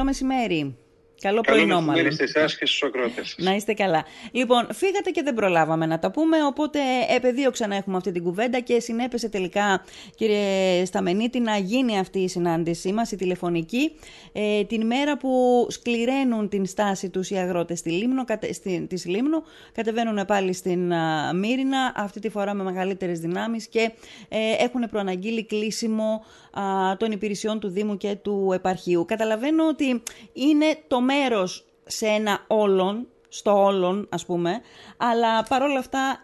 καλό μεσημέρι. Καλό πρωινό, μάλλον. σε εσάς και στους ακροατές. Να είστε καλά. Λοιπόν, φύγατε και δεν προλάβαμε να τα πούμε, οπότε επεδίωξα να έχουμε αυτή την κουβέντα και συνέπεσε τελικά, κύριε Σταμενίτη, να γίνει αυτή η συνάντησή μας, η τηλεφωνική, ε, την μέρα που σκληραίνουν την στάση τους οι αγρότες στη Λίμνο, στη, της Λίμνο, κατεβαίνουν πάλι στην α, Μύρινα, αυτή τη φορά με μεγαλύτερες δυνάμεις και ε, έχουν προαναγγείλει κλείσιμο α, των υπηρεσιών του Δήμου και του Επαρχείου. Καταλαβαίνω ότι είναι το μέρος σε ένα όλον, στο όλον ας πούμε, αλλά παρόλα αυτά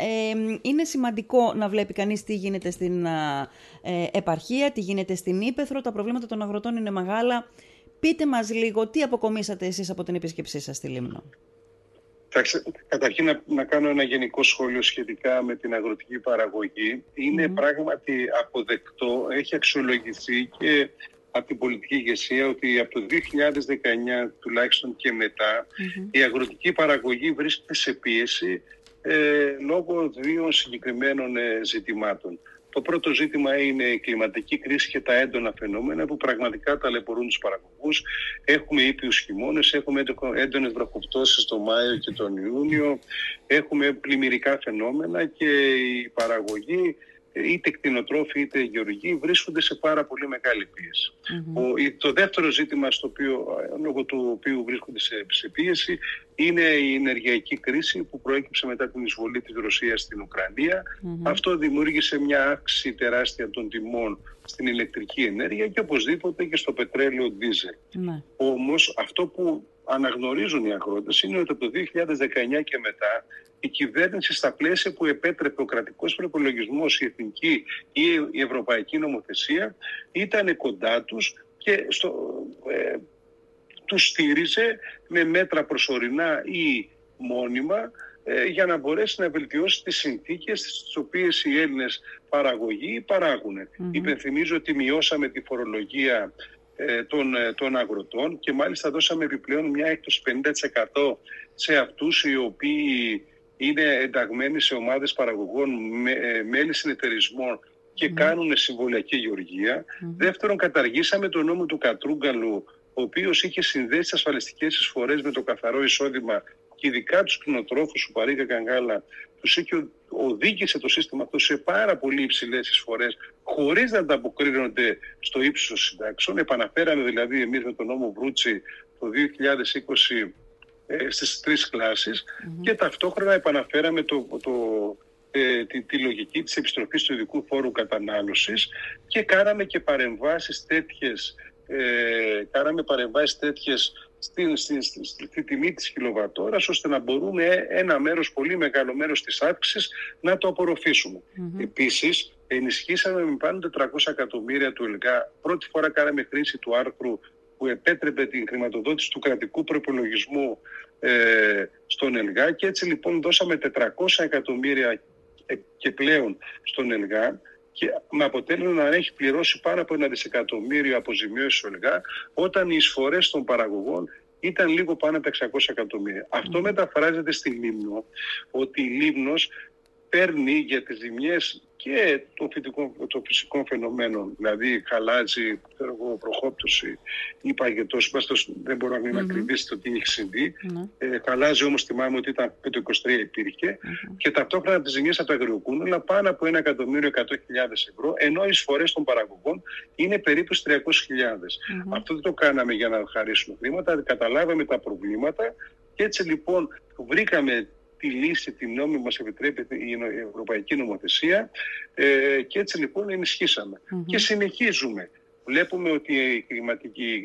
είναι σημαντικό να βλέπει κανείς τι γίνεται στην ε, επαρχία, τι γίνεται στην Ήπεθρο, τα προβλήματα των αγροτών είναι μεγάλα. Πείτε μας λίγο τι αποκομίσατε εσείς από την επίσκεψή σας στη Λίμνο; Καταρχήν να, να κάνω ένα γενικό σχόλιο σχετικά με την αγροτική παραγωγή. Είναι πράγματι αποδεκτό, έχει αξιολογηθεί και από την πολιτική ηγεσία ότι από το 2019 τουλάχιστον και μετα η αγροτική παραγωγή βρίσκεται σε πίεση ε, λόγω δύο συγκεκριμένων ε, ζητημάτων. Το πρώτο ζήτημα είναι η κλιματική κρίση και τα έντονα φαινόμενα που πραγματικά ταλαιπωρούν τους παραγωγούς. Έχουμε ήπιους χειμώνες, έχουμε έντονες βροχοπτώσεις το Μάιο και τον Ιούνιο, έχουμε πλημμυρικά φαινόμενα και η παραγωγή είτε κτηνοτρόφοι είτε γεωργοί βρίσκονται σε πάρα πολύ μεγάλη το δεύτερο ζήτημα στο οποίο, λόγω του οποίου βρίσκονται σε, σε πίεση είναι η ενεργειακή κρίση που προέκυψε μετά την εισβολή της Ρωσίας στην ουκρανια Αυτό δημιούργησε μια αύξηση τεράστια των τιμών στην ηλεκτρική ενέργεια και οπωσδήποτε και στο πετρέλαιο δίζελ. Mm-hmm. Όμως αυτό που αναγνωρίζουν οι αγρότες είναι ότι από το 2019 και μετά η κυβέρνηση στα πλαίσια που επέτρεπε ο κρατικός προπολογισμό, η εθνική ή η ευρωπαϊκή νομοθεσία ήταν κοντά τους και στο, ε, τους στήριζε με μέτρα προσωρινά ή μόνιμα ε, για να μπορέσει να βελτιώσει τις συνθήκες στις οποίες οι Έλληνες παραγωγοί παράγουν. Mm-hmm. Υπενθυμίζω ότι μειώσαμε τη φορολογία ε, των, ε, των αγροτών και μάλιστα δώσαμε επιπλέον μια έκπτωση 50% σε αυτούς οι οποίοι είναι ενταγμένοι σε ομάδες παραγωγών, με, ε, μέλη συνεταιρισμών και mm. κάνουν συμβολιακή γεωργία. Δεύτερον, καταργήσαμε τον νόμο του Κατρούγκαλου, ο οποίος είχε συνδέσει ασφαλιστικές εισφορές με το καθαρό εισόδημα και ειδικά τους κτηνοτρόφους που παρήγαγαν γάλα, τους είχε οδήγησε το σύστημα αυτό σε πάρα πολύ υψηλές εισφορές, χωρίς να ανταποκρίνονται στο ύψος των συντάξεων. Επαναφέραμε δηλαδή εμείς με τον νόμο Βρούτσι το 2020 ε, στις τρεις κλασεις και ταυτόχρονα επαναφέραμε το, το, ε, τη, τη, λογική της επιστροφής του ειδικού φόρου κατανάλωσης και κάναμε και παρεμβάσεις τέτοιες, ε, κάναμε παρεμβάσεις τέτοιες στη, στη, στη, στη, τιμή της κιλοβατόρας ώστε να μπορούμε ένα μέρος, πολύ μεγάλο μέρος της αύξησης να το απορροφήσουμε. Mm-hmm. Επίσης, ενισχύσαμε με πάνω 400 εκατομμύρια του ΕΛΓΑ. Πρώτη φορά κάναμε χρήση του άρθρου που επέτρεπε την χρηματοδότηση του κρατικού προπολογισμού ε, στον ΕΛΓΑ. Και έτσι λοιπόν δώσαμε 400 εκατομμύρια και πλέον στον ΕΛΓΑ. Και με αποτέλεσμα να έχει πληρώσει πάνω από ένα δισεκατομμύριο αποζημιώσεις ο ΕΛΓΑ όταν οι εισφορές των παραγωγών ήταν λίγο πάνω από 600 εκατομμύρια. Αυτό μεταφράζεται στη Λίμνο ότι η Λίμνος παίρνει για τις ζημιές και των το φυσικών φαινομένων, δηλαδή χαλάζει, προχόπτωση ή παγετός, δεν μπορώ να μην mm το τι έχει συμβεί. Mm-hmm. Ε, χαλάζει όμως θυμάμαι ότι ήταν το 23 υπήρχε mm-hmm. και ταυτόχρονα τις ζημιές από τα αγριοκούνολα πάνω από 1.100.000 ευρώ, ενώ οι εισφορές των παραγωγών είναι περίπου 300.000. Mm-hmm. Αυτό δεν το κάναμε για να χαρίσουμε χρήματα, καταλάβαμε τα προβλήματα και έτσι λοιπόν βρήκαμε τη λύση, την νόμη μας επιτρέπει η Ευρωπαϊκή Νομοθεσία ε, και έτσι λοιπόν Και συνεχίζουμε. Βλέπουμε ότι η κλιματική,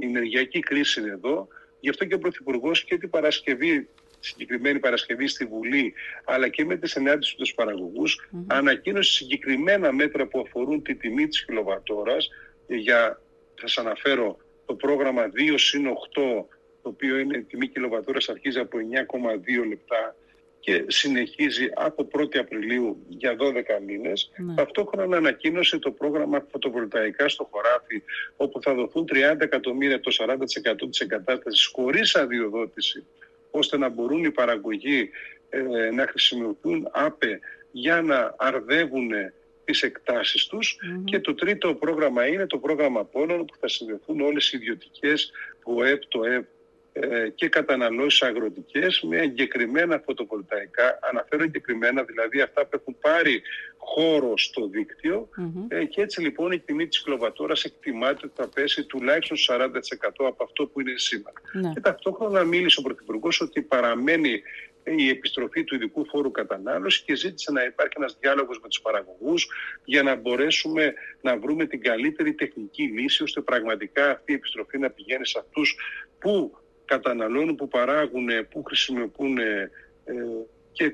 η ενεργειακή κρίση είναι εδώ. Γι' αυτό και ο Πρωθυπουργός και την Παρασκευή, συγκεκριμένη Παρασκευή στη Βουλή, αλλά και με τη συνάντηση τους παραγωγούς, ανακοίνωσε συγκεκριμένα μέτρα που αφορούν τη τιμή της κιλοβατόρας για, θα σας αναφέρω, το πρόγραμμα 2 συν 8 το οποίο είναι η τιμή κιλοβατόρας αρχίζει από 9,2 λεπτά και συνεχίζει από 1η Απριλίου για 12 μήνες. Ναι. Ταυτόχρονα ανακοίνωσε το πρόγραμμα φωτοβολταϊκά στο χωράφι, όπου θα δοθούν 30 εκατομμύρια το 40% της εγκατάστασης χωρίς αδειοδότηση, ώστε να μπορούν οι παραγωγοί ε, να χρησιμοποιούν άπε για να αρδεύουν τις εκτάσεις τους και το τρίτο πρόγραμμα είναι το πρόγραμμα πόνων που θα συνδεθούν όλες οι ιδιωτικές, το ΕΠ, το ΕΠ ε, και καταναλώσεις αγροτικές με εγκεκριμένα φωτοβολταϊκά. Αναφέρω εγκεκριμένα, δηλαδή αυτά που έχουν πάρει χώρο στο δικτυο ε, και έτσι λοιπόν η τιμή της κιλοβατόρας εκτιμάται ότι θα πέσει τουλάχιστον 40% από αυτό που είναι σήμερα. Ναι. Και ταυτόχρονα μίλησε ο Πρωθυπουργός ότι παραμένει η επιστροφή του ειδικού φόρου κατανάλωσης και ζήτησε να υπάρχει ένας διάλογος με τους παραγωγούς για να μπορέσουμε να βρούμε την καλύτερη τεχνική λύση ώστε πραγματικά αυτή η επιστροφή να πηγαίνει σε αυτούς που καταναλώνουν, που παράγουν, που χρησιμοποιούν ε, και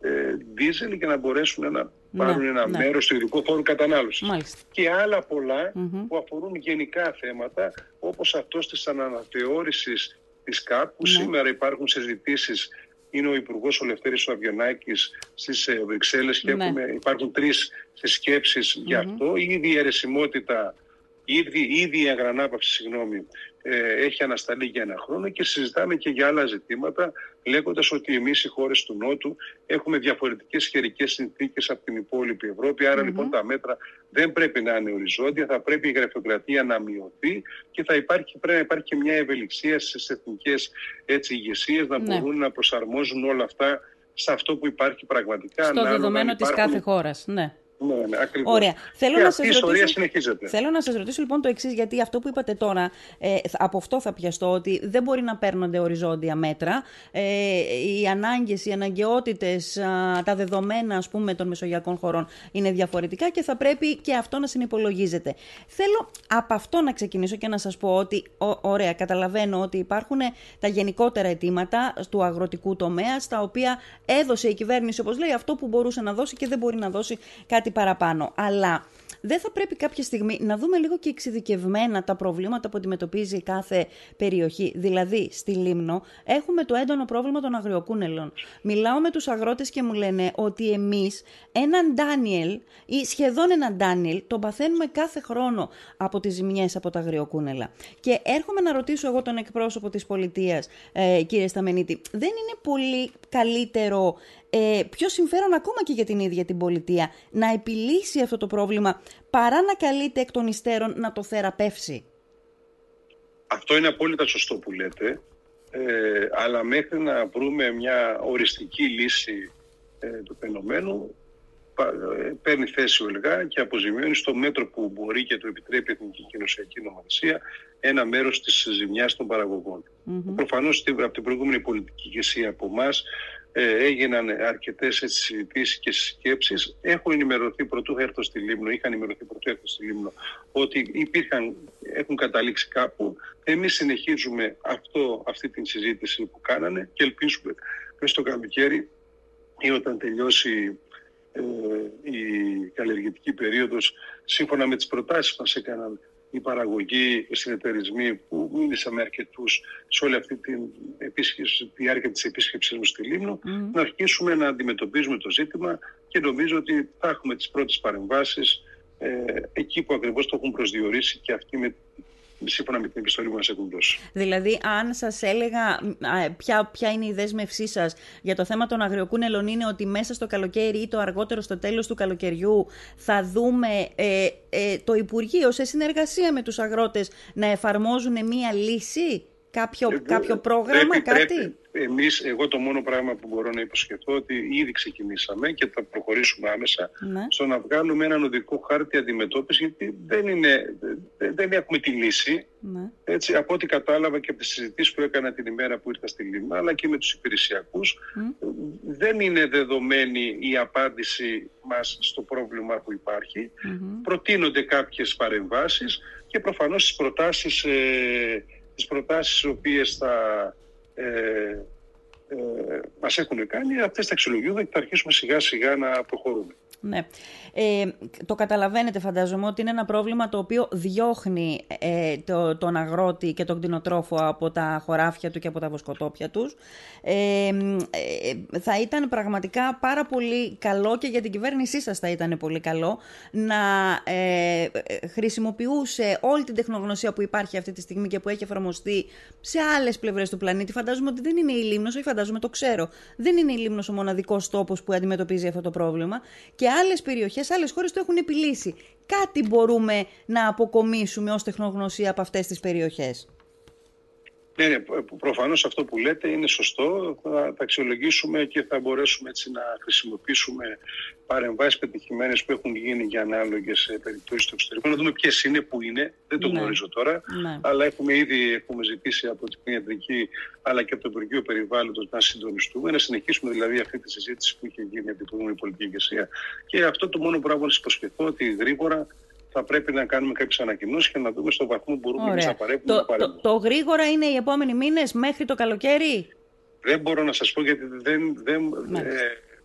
ε, δίζελ για να μπορέσουν να ναι, πάρουν ένα ναι. μέρος του ειδικού φόρου κατανάλωσης. Και άλλα που αφορούν γενικά θέματα όπως αυτός της αναθεώρησης της ΚΑΠ που ναι. σήμερα υπάρχουν συζητήσεις είναι ο Υπουργός ο Λευτέρης στις ε, Βρυξέλλες και έχουμε, υπάρχουν τρεις συσκέψεις γι' αυτό. Ήδη η αιρεσιμότητα, ήδη, ήδη η αγρανάπαυση, συγγνώμη, ε, έχει ανασταλεί για ένα χρόνο και συζητάμε και για άλλα ζητήματα λέγοντας ότι εμείς οι χώρες του Νότου έχουμε διαφορετικές χερικές συνθήκες από την υπόλοιπη Ευρώπη άρα λοιπόν τα μέτρα δεν πρέπει να είναι οριζόντια, θα πρέπει η γραφειοκρατία να μειωθεί και θα υπάρχει, πρέπει να υπάρχει και μια ευελιξία στις εθνικές έτσι, ηγεσίες να ναι. μπορούν να προσαρμόζουν όλα αυτά σε αυτό που υπάρχει πραγματικά. Στο δεδομένο της κάθε χώρας, ναι. Ναι, ναι, ακριβώς. Ωραία. Θέλω, και να αυτή η ιστορία συνεχίζεται. Θέλω να σας ρωτήσω λοιπόν το εξής, γιατί αυτό που είπατε τώρα, ε, από αυτό θα πιαστώ, ότι δεν μπορεί να παίρνονται οριζόντια μέτρα. Ε, οι ανάγκες, οι αναγκαιότητες, τα δεδομένα ας πούμε των μεσογειακών χωρών είναι διαφορετικά και θα πρέπει και αυτό να συνυπολογίζεται. Θέλω από αυτό να ξεκινήσω και να σας πω ότι, ωραία, καταλαβαίνω ότι υπάρχουν τα γενικότερα αιτήματα του αγροτικού τομέα, στα οποία έδωσε η κυβέρνηση, όπως λέει, αυτό που μπορούσε να δώσει και δεν μπορεί να δώσει κάτι παραπάνω. Αλλά δεν θα πρέπει κάποια στιγμή να δούμε λίγο και εξειδικευμένα τα προβλήματα που αντιμετωπίζει κάθε περιοχή. Δηλαδή, στη Λίμνο έχουμε το έντονο πρόβλημα των αγριοκούνελων. Μιλάω με τους αγρότες και μου λένε ότι εμείς έναν Ντάνιελ ή σχεδόν έναν Ντάνιελ τον παθαίνουμε κάθε χρόνο από τις ζημιές από τα αγριοκούνελα. Και έρχομαι να ρωτήσω εγώ τον εκπρόσωπο της πολιτείας, ε, κύριε Σταμενίτη, δεν είναι πολύ καλύτερο ε, πιο συμφέρον ακόμα και για την ίδια την πολιτεία να επιλύσει αυτό το πρόβλημα παρά να καλείται εκ των υστέρων να το θεραπεύσει. Αυτό είναι απόλυτα σωστό που λέτε, ε, αλλά μέχρι να βρούμε μια οριστική λύση ε, του φαινομένου ε, παίρνει θέση ο ΕΛΓΑ και αποζημιώνει στο μέτρο που μπορεί και το επιτρέπει η Εθνική Κοινωσιακή Νομοθεσία ένα μέρος της ζημιάς των παραγωγών. Mm-hmm. Προφανώς από την προηγούμενη πολιτική ηγεσία από εμάς ε, έγιναν αρκετές συζητήσεις και σκέψεις. Έχουν ενημερωθεί πρωτού έρθω στη Λίμνο, είχαν ενημερωθεί πρωτού έρθω στη Λίμνο, ότι υπήρχαν, έχουν καταλήξει κάπου. Εμείς συνεχίζουμε αυτό, αυτή την συζήτηση που κάνανε και ελπίζουμε μέσα στο καλοκαίρι ή όταν τελειώσει ε, η καλλιεργητική περίοδος σύμφωνα με τις προτάσεις που μας έκαναν η παραγωγή, οι συνεταιρισμοί που μίλησαμε αρκετούς σε όλη αυτή την επίσκεψη, τη διάρκεια της επίσκεψή μου στη Λίμνο, να αρχίσουμε να αντιμετωπίζουμε το ζήτημα και νομίζω ότι θα έχουμε τις πρώτες παρεμβάσεις ε, εκεί που ακριβώς το έχουν προσδιορίσει και αυτοί με σύμφωνα με την επιστολή που μα έχουν δώσει. Δηλαδή, αν σας έλεγα ποια, ποια είναι η δέσμευσή σας για το θέμα των αγριοκούνελων, είναι ότι μέσα στο καλοκαίρι ή το αργότερο στο τέλος του καλοκαιριού θα δούμε ε, ε, το Υπουργείο σε συνεργασία με τους αγρότες να εφαρμόζουν μία λύση, κάποιο, ε, κάποιο πρόγραμμα, κάτι; Εμείς, εγώ το μόνο πράγμα που μπορώ να υποσχεθώ ότι ήδη ξεκινήσαμε και θα προχωρήσουμε άμεσα ναι. στο να βγάλουμε έναν οδικό χάρτη αντιμετώπισης γιατί δεν, είναι, δεν έχουμε τη λύση. Ναι. Έτσι, από ό,τι κατάλαβα και από τις συζητήσεις που έκανα την ημέρα που ήρθα στη Λίμα αλλά και με τους υπηρεσιακούς δεν είναι δεδομένη η απάντηση μας στο πρόβλημα που υπάρχει. Προτείνονται κάποιες παρεμβάσεις και προφανώς τις προτάσεις, ε, τις προτάσεις οι οποίες θα ε, ε, μας έχουν κάνει, αυτές τα αξιολογούμε και θα αρχίσουμε σιγά σιγά να προχωρούμε. Ναι. Ε, το καταλαβαίνετε φαντάζομαι ότι είναι ένα πρόβλημα το οποίο διώχνει ε, το, τον αγρότη και τον κτηνοτρόφο από τα χωράφια του και από τα βοσκοτόπια τους. Ε, ε, θα ήταν πραγματικά πάρα πολύ καλό και για την κυβέρνησή σας θα ήταν πολύ καλό να ε, χρησιμοποιούσε όλη την τεχνογνωσία που υπάρχει αυτή τη στιγμή και που έχει εφαρμοστεί σε άλλες πλευρές του πλανήτη. Φαντάζομαι ότι δεν είναι η Λίμνος, ή φαντάζομαι το ξέρω, δεν είναι η Λίμνος ο μοναδικός τόπος που αντιμετωπίζει αυτό το πρόβλημα και άλλες περιοχές, άλλες χώρες το έχουν επιλύσει. Κάτι μπορούμε να αποκομίσουμε ως τεχνογνωσία από αυτές τις περιοχές. Ναι, ναι, προφανώς αυτό που λέτε είναι σωστό. Θα τα αξιολογήσουμε και θα μπορέσουμε έτσι να χρησιμοποιήσουμε παρεμβάσεις πετυχημένες που έχουν γίνει για ανάλογες περιπτώσεις του εξωτερικού. Να δούμε ποιες είναι, που είναι. Δεν το ναι. γνωρίζω τώρα. Ναι. Αλλά έχουμε ήδη έχουμε ζητήσει από την Ιατρική αλλά και από το Υπουργείο Περιβάλλοντος να συντονιστούμε, να συνεχίσουμε δηλαδή αυτή τη συζήτηση που είχε γίνει από την προηγούμενη πολιτική ηγεσία. Και αυτό το μόνο πράγμα να σας υποσχεθώ ότι γρήγορα θα πρέπει να κάνουμε κάποιες ανακοινώσεις και να δούμε στο βαθμό που μπορούμε Ωραία. να παρέμβουμε. Το, να παρέμβουμε. Το, το, γρήγορα είναι οι επόμενοι μήνες μέχρι το καλοκαίρι; Δεν μπορώ να σας πω γιατί δεν. δεν ε,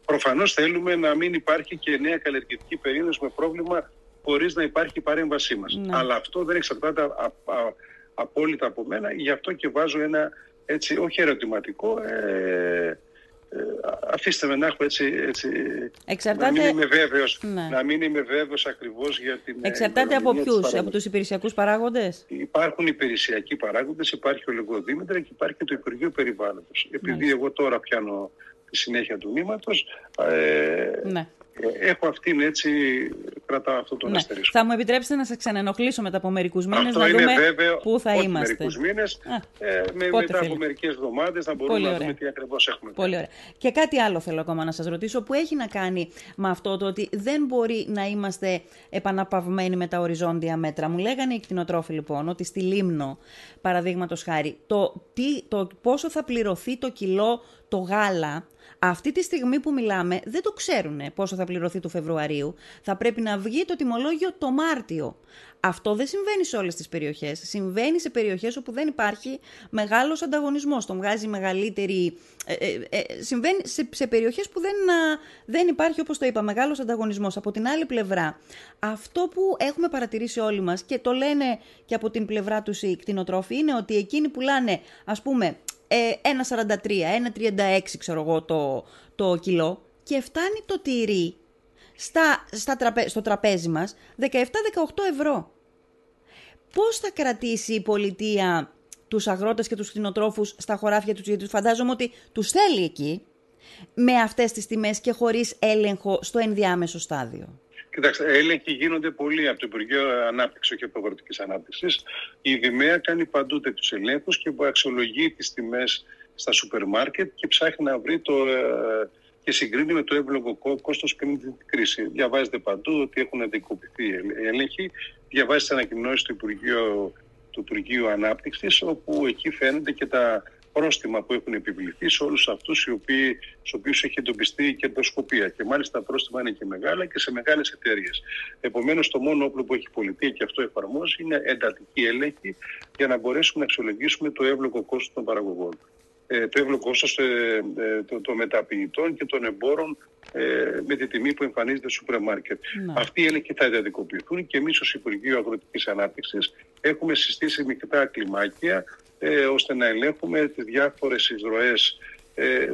Προφανώς θέλουμε να μην υπάρχει και νέα καλλιεργητική περίοδος με πρόβλημα χωρίς να υπάρχει η παρέμβασή μας. Ναι. Αλλά αυτό δεν εξαρτάται α, α, απόλυτα από μένα. Γι' αυτό και βάζω ένα έτσι, όχι ερωτηματικό, ε, ε, αφήστε με να έχω έτσι, έτσι Εξαρτάται... να μην είμαι βέβαιος, ναι. να μην είμαι βέβαιος ακριβώς για την... Ε, Εξαρτάται από ποιους, από τους υπηρεσιακούς παράγοντες; Υπάρχουν υπηρεσιακοί παράγοντες, υπάρχει ο Λεγοδήμητρα και υπάρχει και το Υπουργείο Περιβάλλοντος. Επειδή εγώ τώρα πιάνω τη συνέχεια του νήματος, ε, ναι. Έχω αυτήν έτσι, κρατάω αυτό τον ναι. αστερίσκο. Θα μου επιτρέψετε να σα ξανενοχλήσω μετά από μερικούς μήνες να δούμε βέβαιο, πού θα είμαστε. Μερικούς μήνες, ε, με, μετά από μερικές εβδομάδες να μπορούμε Πολύ να δούμε τι ακριβώς έχουμε. Πολύ ωραία. Και κάτι άλλο θέλω ακόμα να σας ρωτήσω που έχει να κάνει με αυτό το ότι δεν μπορεί να είμαστε επαναπαυμένοι με τα οριζόντια μέτρα. Μου λέγανε οι κτηνοτρόφοι λοιπόν ότι στη Λίμνο, παραδείγματος χάρη, το, τι, το πόσο θα πληρωθεί το κιλό το γάλα αυτή τη στιγμή που μιλάμε δεν το ξέρουν πόσο θα πληρωθεί του Φεβρουαρίου. Θα πρέπει να βγει το τιμολόγιο το Μάρτιο. Αυτό δεν συμβαίνει σε όλες τις περιοχές. Συμβαίνει σε περιοχές όπου δεν υπάρχει μεγάλος ανταγωνισμός. Τον βγάζει μεγαλύτερη... Ε, ε, ε, συμβαίνει σε, σε περιοχές που δεν, δεν υπάρχει, όπως το είπα, μεγάλος ανταγωνισμός. Από την άλλη πλευρά, αυτό που έχουμε παρατηρήσει όλοι μας και το λένε και από την πλευρά τους οι κτηνοτρόφοι είναι ότι εκείνοι πουλάνε, ας πούμε, 1,43, ε, 1,36 ξέρω εγώ το, το κιλό και φτάνει το τυρί στα, στα στο τραπέζι μας 17-18 ευρώ. Πώς θα κρατήσει η πολιτεία τους αγρότες και τους κτηνοτρόφους στα χωράφια τους, γιατί φαντάζομαι ότι τους θέλει εκεί, με αυτές τις τιμές και χωρίς έλεγχο στο ενδιάμεσο στάδιο. Κοιτάξτε, έλεγχοι γίνονται πολύ από το Υπουργείο Ανάπτυξης, όχι από Αγροτικής Ανάπτυξης. Η Δημαία κάνει παντού τέτοιους ελέγχους και αξιολογεί τις τιμές στα σούπερ μάρκετ και ψάχνει να βρει το, ε, και συγκρίνει με το εύλογο κόστος πριν την κρίση. Διαβάζετε παντού ότι έχουν αντικοποιηθεί οι έλεγχοι. Διαβάζετε ανακοινώσεις του Υπουργείου, του Υπουργείου Ανάπτυξης, όπου εκεί φαίνεται και τα πρόστιμα που έχουν επιβληθεί σε όλους αυτούς στους οποίους έχει εντοπιστεί η κερδοσκοπία. Και μάλιστα τα πρόστιμα είναι και μεγάλα και σε μεγάλες εταιρείες. Επομένως, το μόνο όπλο που έχει η πολιτεία και αυτό εφαρμόζει είναι εντατική έλεγχη για να μπορέσουμε να αξιολογήσουμε το εύλογο κόστος των παραγωγών. Ε, το εύλογο κόστος ε, ε, των μεταποιητών και των εμπόρων ε, με τη τιμή που εμφανίζεται στο σούπερ μάρκετ. Ναι. Αυτοί οι έλεγχοι θα εντατικοποιηθούν και εμείς ως Υπουργείο Αγροτικής Ανάπτυξης έχουμε συστήσει μεικτά κλιμάκια ε, ώστε να ελέγχουμε τις διάφορες εισρωές ε,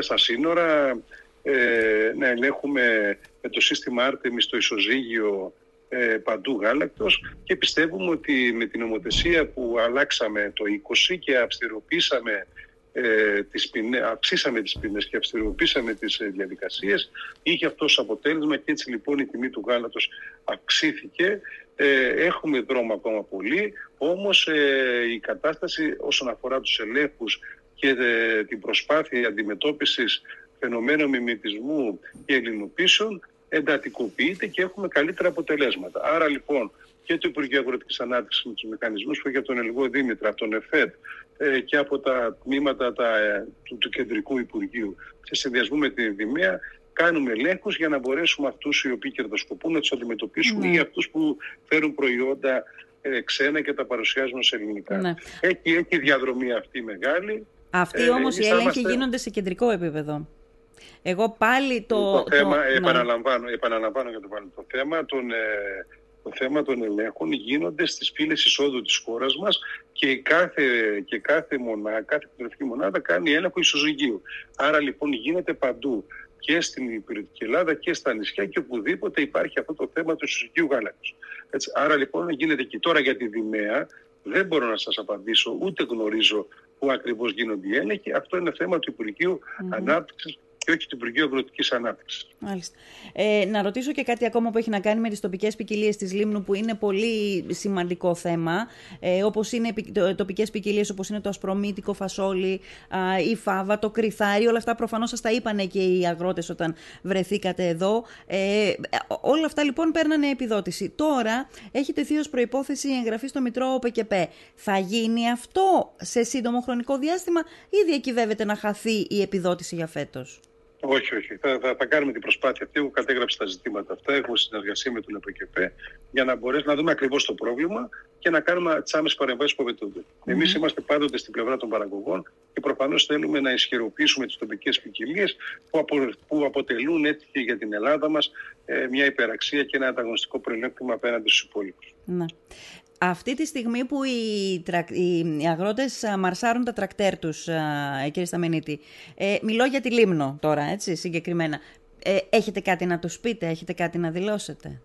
στα σύνορα, ε, να ελέγχουμε με το σύστημα Άρτεμις το ισοζύγιο ε, παντού γάλακτος. Και πιστεύουμε ότι με την νομοθεσία που αλλάξαμε το 20 και αυστηροποίησαμε ε, τις ποινές, αυξήσαμε τις ποινές και αυστηροποίησαμε τις ε, διαδικασίες είχε αυτός ως αποτέλεσμα και έτσι λοιπόν η τιμή του γάλατος αυξήθηκε ε, έχουμε δρόμο ακόμα πολύ, όμως ε, η κατάσταση όσον αφορά τους ελέγχους και ε, την προσπάθεια αντιμετώπισης φαινομένων μιμητισμού και ελληνοποίησεων εντατικοποιείται και έχουμε καλύτερα αποτελέσματα. Άρα λοιπόν και το Υπουργείο Αγροτικής Ανάπτυξης με τους μηχανισμούς που έχει από τον Ελγό Δήμητρα, από τον ΕΦΕΤ και από τα τμήματα τα, του, του Κεντρικού Υπουργείου σε συνδυασμό με την Δημία κάνουμε ελέγχους για να μπορέσουμε αυτούς οι οποίοι κερδοσκοπούν να τους αντιμετωπίσουμε ναι. ή αυτούς που φέρουν προϊόντα ε, ξένα και τα παρουσιάζουν σε ελληνικά. Ναι. Έχει, έχει διαδρομή αυτή μεγάλη. Αυτοί ε, όμως οι έλεγχοι γίνονται σε κεντρικό επίπεδο. Εγώ πάλι το. Το θέμα, το... επαναλαμβάνω, επαναλαμβάνω για το πάλι το θέμα των. Ε, το θέμα των ελέγχων γίνονται στις πύλες εισόδου της χώρας μας και κάθε, και κάθε, μονάδα, κάθε μονάδα κάνει έλεγχο ισοζυγίου. Άρα λοιπόν γίνεται παντού και στην υπηρετική Ελλάδα και στα νησιά και οπουδήποτε υπάρχει αυτό το θέμα του ισοζυγίου γάλακτος. άρα λοιπόν γίνεται και τώρα για τη Δημαία, δεν μπορώ να σας απαντήσω, ούτε γνωρίζω πού ακριβώς γίνονται οι έλεγχοι. Αυτό είναι θέμα του Υπουργείου mm-hmm. Ανάπτυξης και όχι του Υπουργείου Αγροτικής Ανάπτυξης. Μάλιστα. Ε, να ρωτήσω και κάτι ακόμα που έχει να κάνει με τις τοπικές ποικιλίες της Λίμνου, που είναι πολύ σημαντικό θέμα. Ε, όπως είναι τοπικές ποικιλίες, όπως είναι το ασπρομήτικο φασόλι, η φάβα, το κρυθάρι. Όλα αυτά προφανώς σας τα είπαν και οι αγρότες όταν βρεθήκατε εδώ. Ε, όλα αυτά λοιπόν παίρνανε επιδότηση. Τώρα έχει τεθεί ω προπόθεση η εγγραφή στο Μητρό ΟΠΕΚΕΠΕ. Θα γίνει αυτό σε σύντομο χρονικό διάστημα ή διακυβεύεται να χαθεί η επιδότηση για φέτος; Όχι, όχι. Θα, θα, θα, κάνουμε την προσπάθεια αυτή. Εγώ κατέγραψα τα ζητήματα αυτά. Έχουμε συνεργασία με τον ΕΠΚΕΠ για να μπορέσουμε να δούμε ακριβώς το πρόβλημα και να κάνουμε τις άμεσες παρεμβάσεις που απαιτούνται. Mm-hmm. Εμείς είμαστε πάντοτε στην πλευρά των παραγωγών και προφανώς θέλουμε να ισχυροποιήσουμε τις τοπικές ποικιλίες που, απο, που αποτελούν έτσι για την Ελλάδα μας ε, μια υπεραξία και ένα ανταγωνιστικό προνέκτημα απέναντι στους υπόλοιπους. Ναι. Αυτή τη στιγμή που οι, οι αγρότες μαρσάρουν τα τρακτέρ τους, κύριε Σταμενίτη, ε, μιλώ για τη Λίμνο τώρα, έτσι, συγκεκριμένα. Ε, έχετε κάτι να τους πείτε, έχετε κάτι να δηλώσετε;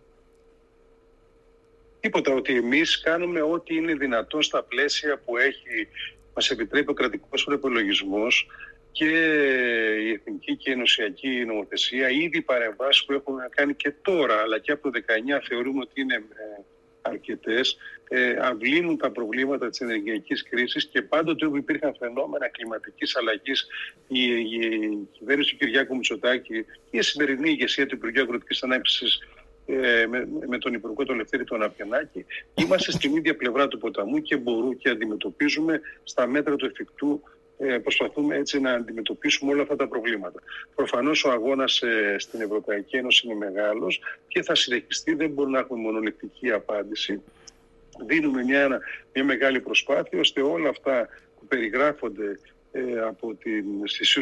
Τίποτα, ότι εμείς κάνουμε ό,τι είναι δυνατό στα πλαίσια που έχει, μας επιτρέπει ο κρατικός προπολογισμό και η εθνική και η ενωσιακή νομοθεσία, ήδη παρεμβάσεις που έχουμε κάνει και τώρα, αλλά και από το 19 θεωρούμε ότι είναι ε, αρκετές, ε, αυλύνουν τα προβλήματα της ενεργειακής κρίσης και πάντοτε όπου υπήρχαν φαινόμενα κλιματικής αλλαγής. Η, η κυβέρνηση του Κυριάκου Μητσοτάκη και η σημερινή ηγεσία του Υπουργείου Αγροτικής Ανάπτυξης ε, με, με τον Υπουργό τον Λευτέρη τον Απιανάκη, είμαστε στην ίδια πλευρά του ποταμού και μπορούμε και αντιμετωπίζουμε στα μέτρα του εφικτού ε, προσπαθούμε έτσι να αντιμετωπίσουμε όλα αυτά τα προβλήματα. Προφανώς ο αγώνας ε, στην Ευρωπαϊκή Ένωση είναι μεγάλος και θα συνεχιστεί. Δεν μπορούμε να έχουμε μονολεκτική απάντηση. Δίνουμε μια, μια μεγάλη προσπάθεια ώστε όλα αυτά που περιγράφονται ε, από την στη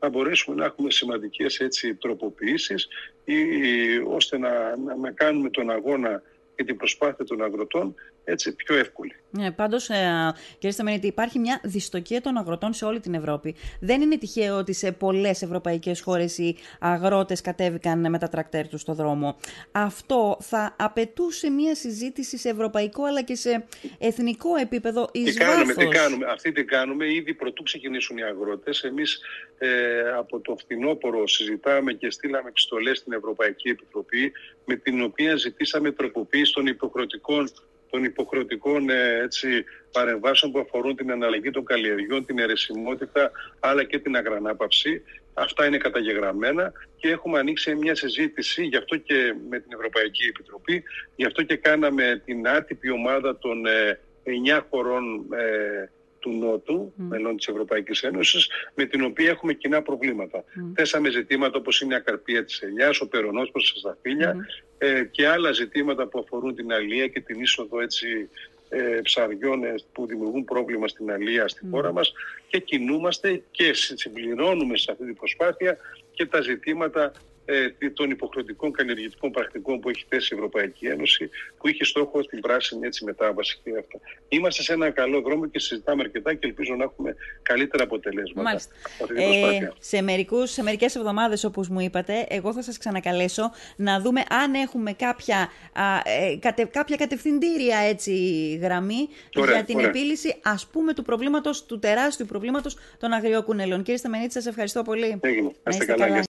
να μπορέσουμε να έχουμε σημαντικές έτσι, τροποποιήσεις ή, ώστε να, να κάνουμε τον αγώνα και την προσπάθεια των αγροτών έτσι πιο εύκολη. Ναι, πάντως, ε, κύριε Σταμενίτη, υπάρχει μια δυστοκία των αγροτών σε όλη την Ευρώπη. Δεν είναι τυχαίο ότι σε πολλές ευρωπαϊκές χώρες οι αγρότες κατέβηκαν με τα τρακτέρ τους στο δρόμο. Αυτό θα απαιτούσε μια συζήτηση σε ευρωπαϊκό αλλά και σε εθνικό επίπεδο εις τι κάνουμε, τι κάνουμε. Αυτή την κάνουμε ήδη πρωτού ξεκινήσουν οι αγρότες. Εμείς ε, από το φθινόπωρο συζητάμε και στείλαμε επιστολές στην Ευρωπαϊκή Επιτροπή με την οποία ζητήσαμε τροποποίηση των υποχρεωτικών των υποχρεωτικών ε, έτσι, παρεμβάσεων που αφορούν την αναλλαγή των καλλιεργιών, την αιρεσιμότητα αλλά και την αγρανάπαυση. Αυτά είναι καταγεγραμμένα και έχουμε ανοίξει μια συζήτηση γι' αυτό και με την Ευρωπαϊκή Επιτροπή, γι' αυτό και κάναμε την άτυπη ομάδα των 9 ε, χωρών ε, του Νότου, mm. μελών της Ευρωπαϊκής Ένωσης, με την οποία έχουμε κοινά προβλήματα. Mm. Θέσαμε ζητήματα όπως είναι η ακαρπία της ελιάς, ο περονός προς τα σταφύλια ε, και άλλα ζητήματα που αφορούν την αλία και την είσοδο έτσι, ε, ψαριών ε, που δημιουργούν πρόβλημα στην αλία στη χώρα μας και κινούμαστε και συμπληρώνουμε σε αυτή την προσπάθεια και τα ζητήματα ε, των υποχρεωτικών καλλιεργητικών πρακτικών που έχει θέσει η Ευρωπαϊκή Ένωση, που είχε στόχο την πράσινη έτσι, μετάβαση και αυτά. Είμαστε σε ένα καλό δρόμο και συζητάμε αρκετά και ελπίζω να έχουμε καλύτερα αποτελέσματα. Μάλιστα. Ε, σε, μερικούς, σε μερικές εβδομάδες, όπως μου είπατε, εγώ θα σας ξανακαλέσω να δούμε αν έχουμε κάποια, α, ε, κατε, κάποια κατευθυντήρια έτσι, γραμμή για την ωραία. επίλυση, ας πούμε, του προβλήματος, του τεράστιου προβλήματος των αγριοκουνελών. Κύριε Σταμενίτη, σας ευχαριστώ πολύ. Έγινε. καλά.